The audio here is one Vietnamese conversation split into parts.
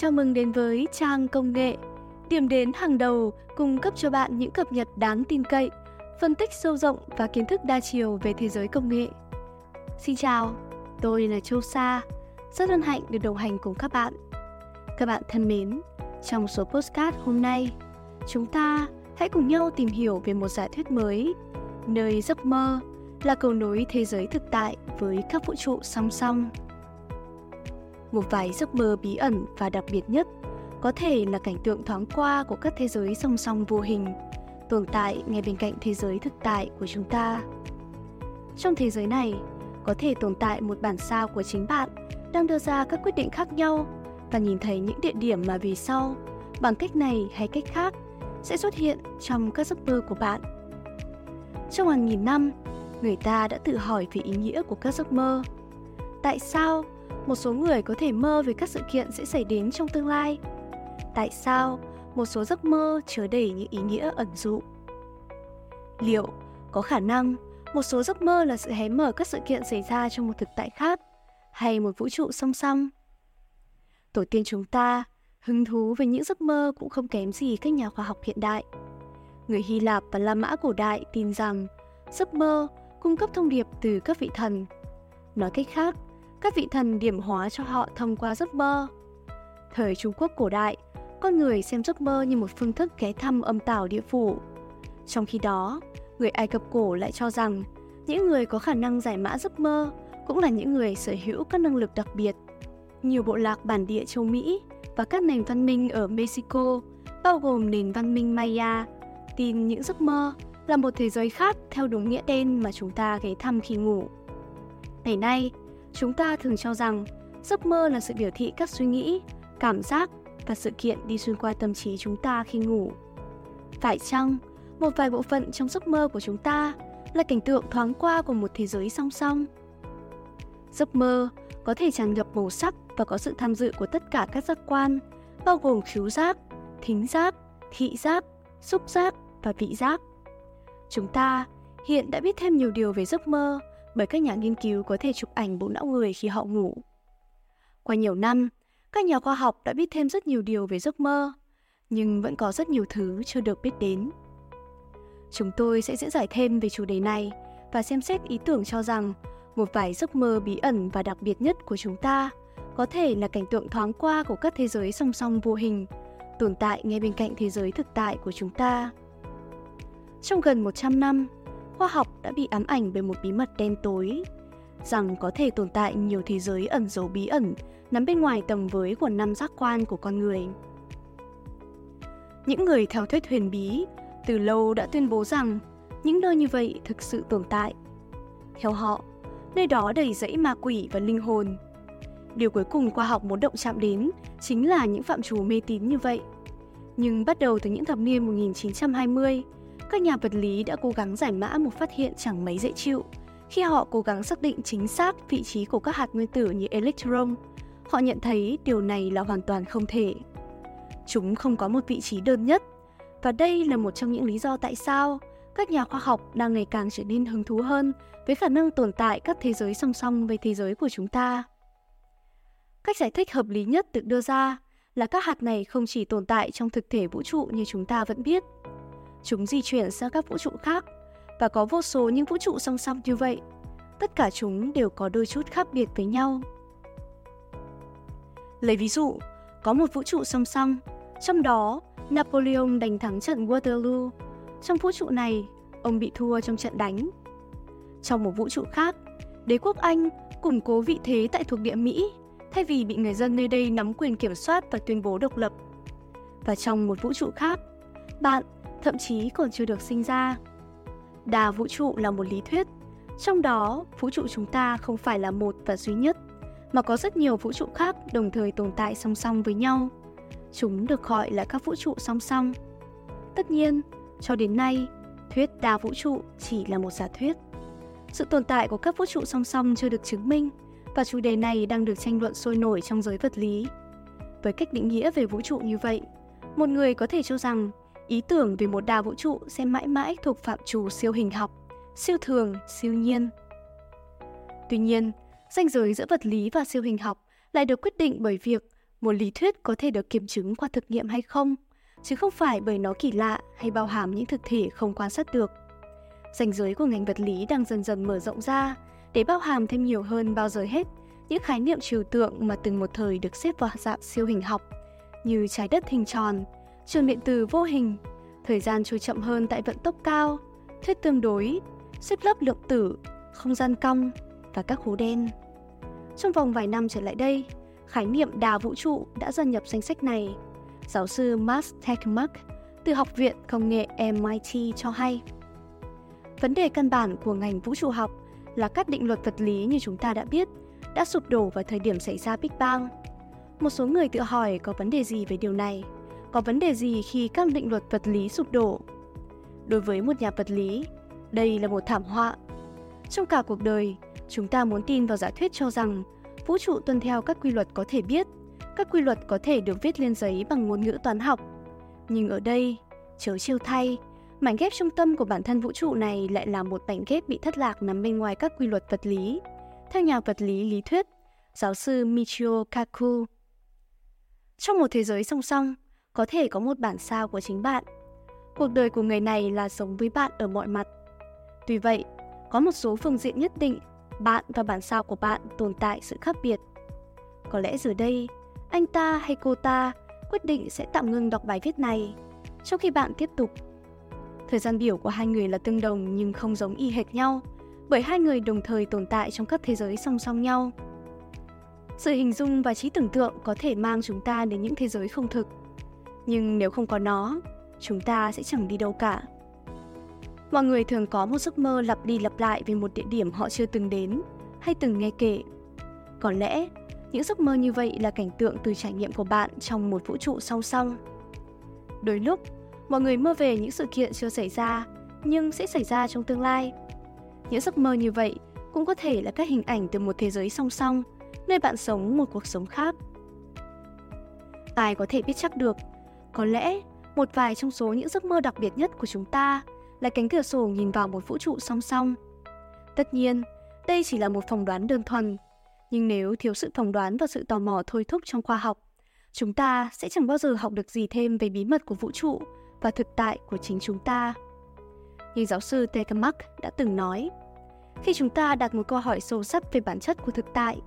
Chào mừng đến với Trang Công nghệ, điểm đến hàng đầu cung cấp cho bạn những cập nhật đáng tin cậy, phân tích sâu rộng và kiến thức đa chiều về thế giới công nghệ. Xin chào, tôi là Châu Sa, rất hân hạnh được đồng hành cùng các bạn. Các bạn thân mến, trong số postcard hôm nay, chúng ta hãy cùng nhau tìm hiểu về một giả thuyết mới, nơi giấc mơ là cầu nối thế giới thực tại với các vũ trụ song song một vài giấc mơ bí ẩn và đặc biệt nhất, có thể là cảnh tượng thoáng qua của các thế giới song song vô hình, tồn tại ngay bên cạnh thế giới thực tại của chúng ta. Trong thế giới này, có thể tồn tại một bản sao của chính bạn đang đưa ra các quyết định khác nhau và nhìn thấy những địa điểm mà vì sau, bằng cách này hay cách khác, sẽ xuất hiện trong các giấc mơ của bạn. Trong hàng nghìn năm, người ta đã tự hỏi về ý nghĩa của các giấc mơ. Tại sao một số người có thể mơ về các sự kiện sẽ xảy đến trong tương lai. Tại sao một số giấc mơ chứa đầy những ý nghĩa ẩn dụ? Liệu có khả năng một số giấc mơ là sự hé mở các sự kiện xảy ra trong một thực tại khác hay một vũ trụ song song? Tổ tiên chúng ta hứng thú với những giấc mơ cũng không kém gì các nhà khoa học hiện đại. Người hy lạp và la mã cổ đại tin rằng giấc mơ cung cấp thông điệp từ các vị thần. Nói cách khác các vị thần điểm hóa cho họ thông qua giấc mơ. Thời Trung Quốc cổ đại, con người xem giấc mơ như một phương thức ghé thăm âm tảo địa phủ. Trong khi đó, người Ai Cập cổ lại cho rằng những người có khả năng giải mã giấc mơ cũng là những người sở hữu các năng lực đặc biệt. Nhiều bộ lạc bản địa châu Mỹ và các nền văn minh ở Mexico, bao gồm nền văn minh Maya, tin những giấc mơ là một thế giới khác theo đúng nghĩa đen mà chúng ta ghé thăm khi ngủ. Ngày nay, Chúng ta thường cho rằng giấc mơ là sự biểu thị các suy nghĩ, cảm giác và sự kiện đi xuyên qua tâm trí chúng ta khi ngủ. Phải chăng một vài bộ phận trong giấc mơ của chúng ta là cảnh tượng thoáng qua của một thế giới song song? Giấc mơ có thể tràn ngập màu sắc và có sự tham dự của tất cả các giác quan, bao gồm khứu giác, thính giác, thị giác, xúc giác và vị giác. Chúng ta hiện đã biết thêm nhiều điều về giấc mơ bởi các nhà nghiên cứu có thể chụp ảnh bộ não người khi họ ngủ. Qua nhiều năm, các nhà khoa học đã biết thêm rất nhiều điều về giấc mơ, nhưng vẫn có rất nhiều thứ chưa được biết đến. Chúng tôi sẽ diễn giải thêm về chủ đề này và xem xét ý tưởng cho rằng một vài giấc mơ bí ẩn và đặc biệt nhất của chúng ta có thể là cảnh tượng thoáng qua của các thế giới song song vô hình, tồn tại ngay bên cạnh thế giới thực tại của chúng ta. Trong gần 100 năm, khoa học đã bị ám ảnh bởi một bí mật đen tối, rằng có thể tồn tại nhiều thế giới ẩn giấu bí ẩn nằm bên ngoài tầm với của năm giác quan của con người. Những người theo thuyết huyền bí từ lâu đã tuyên bố rằng những nơi như vậy thực sự tồn tại. Theo họ, nơi đó đầy rẫy ma quỷ và linh hồn. Điều cuối cùng khoa học muốn động chạm đến chính là những phạm trù mê tín như vậy. Nhưng bắt đầu từ những thập niên 1920, các nhà vật lý đã cố gắng giải mã một phát hiện chẳng mấy dễ chịu khi họ cố gắng xác định chính xác vị trí của các hạt nguyên tử như electron. Họ nhận thấy điều này là hoàn toàn không thể. Chúng không có một vị trí đơn nhất, và đây là một trong những lý do tại sao các nhà khoa học đang ngày càng trở nên hứng thú hơn với khả năng tồn tại các thế giới song song với thế giới của chúng ta. Cách giải thích hợp lý nhất được đưa ra là các hạt này không chỉ tồn tại trong thực thể vũ trụ như chúng ta vẫn biết, Chúng di chuyển sang các vũ trụ khác và có vô số những vũ trụ song song như vậy. Tất cả chúng đều có đôi chút khác biệt với nhau. Lấy ví dụ, có một vũ trụ song song, trong đó Napoleon đánh thắng trận Waterloo. Trong vũ trụ này, ông bị thua trong trận đánh. Trong một vũ trụ khác, đế quốc Anh củng cố vị thế tại thuộc địa Mỹ thay vì bị người dân nơi đây nắm quyền kiểm soát và tuyên bố độc lập. Và trong một vũ trụ khác, bạn thậm chí còn chưa được sinh ra. Đa vũ trụ là một lý thuyết, trong đó vũ trụ chúng ta không phải là một và duy nhất, mà có rất nhiều vũ trụ khác đồng thời tồn tại song song với nhau. Chúng được gọi là các vũ trụ song song. Tất nhiên, cho đến nay, thuyết đa vũ trụ chỉ là một giả thuyết. Sự tồn tại của các vũ trụ song song chưa được chứng minh và chủ đề này đang được tranh luận sôi nổi trong giới vật lý. Với cách định nghĩa về vũ trụ như vậy, một người có thể cho rằng ý tưởng về một đa vũ trụ sẽ mãi mãi thuộc phạm trù siêu hình học, siêu thường, siêu nhiên. Tuy nhiên, ranh giới giữa vật lý và siêu hình học lại được quyết định bởi việc một lý thuyết có thể được kiểm chứng qua thực nghiệm hay không, chứ không phải bởi nó kỳ lạ hay bao hàm những thực thể không quan sát được. Ranh giới của ngành vật lý đang dần dần mở rộng ra để bao hàm thêm nhiều hơn bao giờ hết những khái niệm trừu tượng mà từng một thời được xếp vào dạng siêu hình học như trái đất hình tròn, trường điện từ vô hình, thời gian trôi chậm hơn tại vận tốc cao, thuyết tương đối, xếp lớp lượng tử, không gian cong và các hố đen. Trong vòng vài năm trở lại đây, khái niệm đà vũ trụ đã gia nhập danh sách này. Giáo sư Max Tegmark từ Học viện Công nghệ MIT cho hay. Vấn đề căn bản của ngành vũ trụ học là các định luật vật lý như chúng ta đã biết đã sụp đổ vào thời điểm xảy ra Big Bang. Một số người tự hỏi có vấn đề gì về điều này? Có vấn đề gì khi các định luật vật lý sụp đổ? Đối với một nhà vật lý, đây là một thảm họa. Trong cả cuộc đời, chúng ta muốn tin vào giả thuyết cho rằng vũ trụ tuân theo các quy luật có thể biết, các quy luật có thể được viết lên giấy bằng ngôn ngữ toán học. Nhưng ở đây, chớ chiêu thay, mảnh ghép trung tâm của bản thân vũ trụ này lại là một mảnh ghép bị thất lạc nằm bên ngoài các quy luật vật lý. Theo nhà vật lý lý thuyết, giáo sư Michio Kaku. Trong một thế giới song song, có thể có một bản sao của chính bạn. Cuộc đời của người này là giống với bạn ở mọi mặt. Tuy vậy, có một số phương diện nhất định bạn và bản sao của bạn tồn tại sự khác biệt. Có lẽ giờ đây, anh ta hay cô ta quyết định sẽ tạm ngừng đọc bài viết này, trong khi bạn tiếp tục. Thời gian biểu của hai người là tương đồng nhưng không giống y hệt nhau, bởi hai người đồng thời tồn tại trong các thế giới song song nhau. Sự hình dung và trí tưởng tượng có thể mang chúng ta đến những thế giới không thực, nhưng nếu không có nó, chúng ta sẽ chẳng đi đâu cả. Mọi người thường có một giấc mơ lặp đi lặp lại về một địa điểm họ chưa từng đến hay từng nghe kể. Có lẽ, những giấc mơ như vậy là cảnh tượng từ trải nghiệm của bạn trong một vũ trụ song song. Đôi lúc, mọi người mơ về những sự kiện chưa xảy ra, nhưng sẽ xảy ra trong tương lai. Những giấc mơ như vậy cũng có thể là các hình ảnh từ một thế giới song song, nơi bạn sống một cuộc sống khác. Ai có thể biết chắc được, có lẽ một vài trong số những giấc mơ đặc biệt nhất của chúng ta là cánh cửa sổ nhìn vào một vũ trụ song song. Tất nhiên, đây chỉ là một phỏng đoán đơn thuần, nhưng nếu thiếu sự phỏng đoán và sự tò mò thôi thúc trong khoa học, chúng ta sẽ chẳng bao giờ học được gì thêm về bí mật của vũ trụ và thực tại của chính chúng ta. Như giáo sư Tegamak đã từng nói, khi chúng ta đặt một câu hỏi sâu sắc về bản chất của thực tại,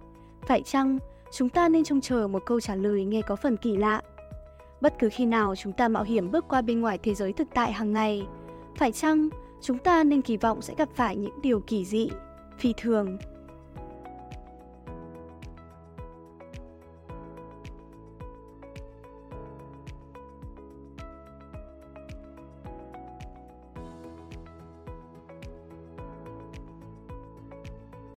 phải chăng chúng ta nên trông chờ một câu trả lời nghe có phần kỳ lạ? Bất cứ khi nào chúng ta mạo hiểm bước qua bên ngoài thế giới thực tại hàng ngày, phải chăng chúng ta nên kỳ vọng sẽ gặp phải những điều kỳ dị, phi thường?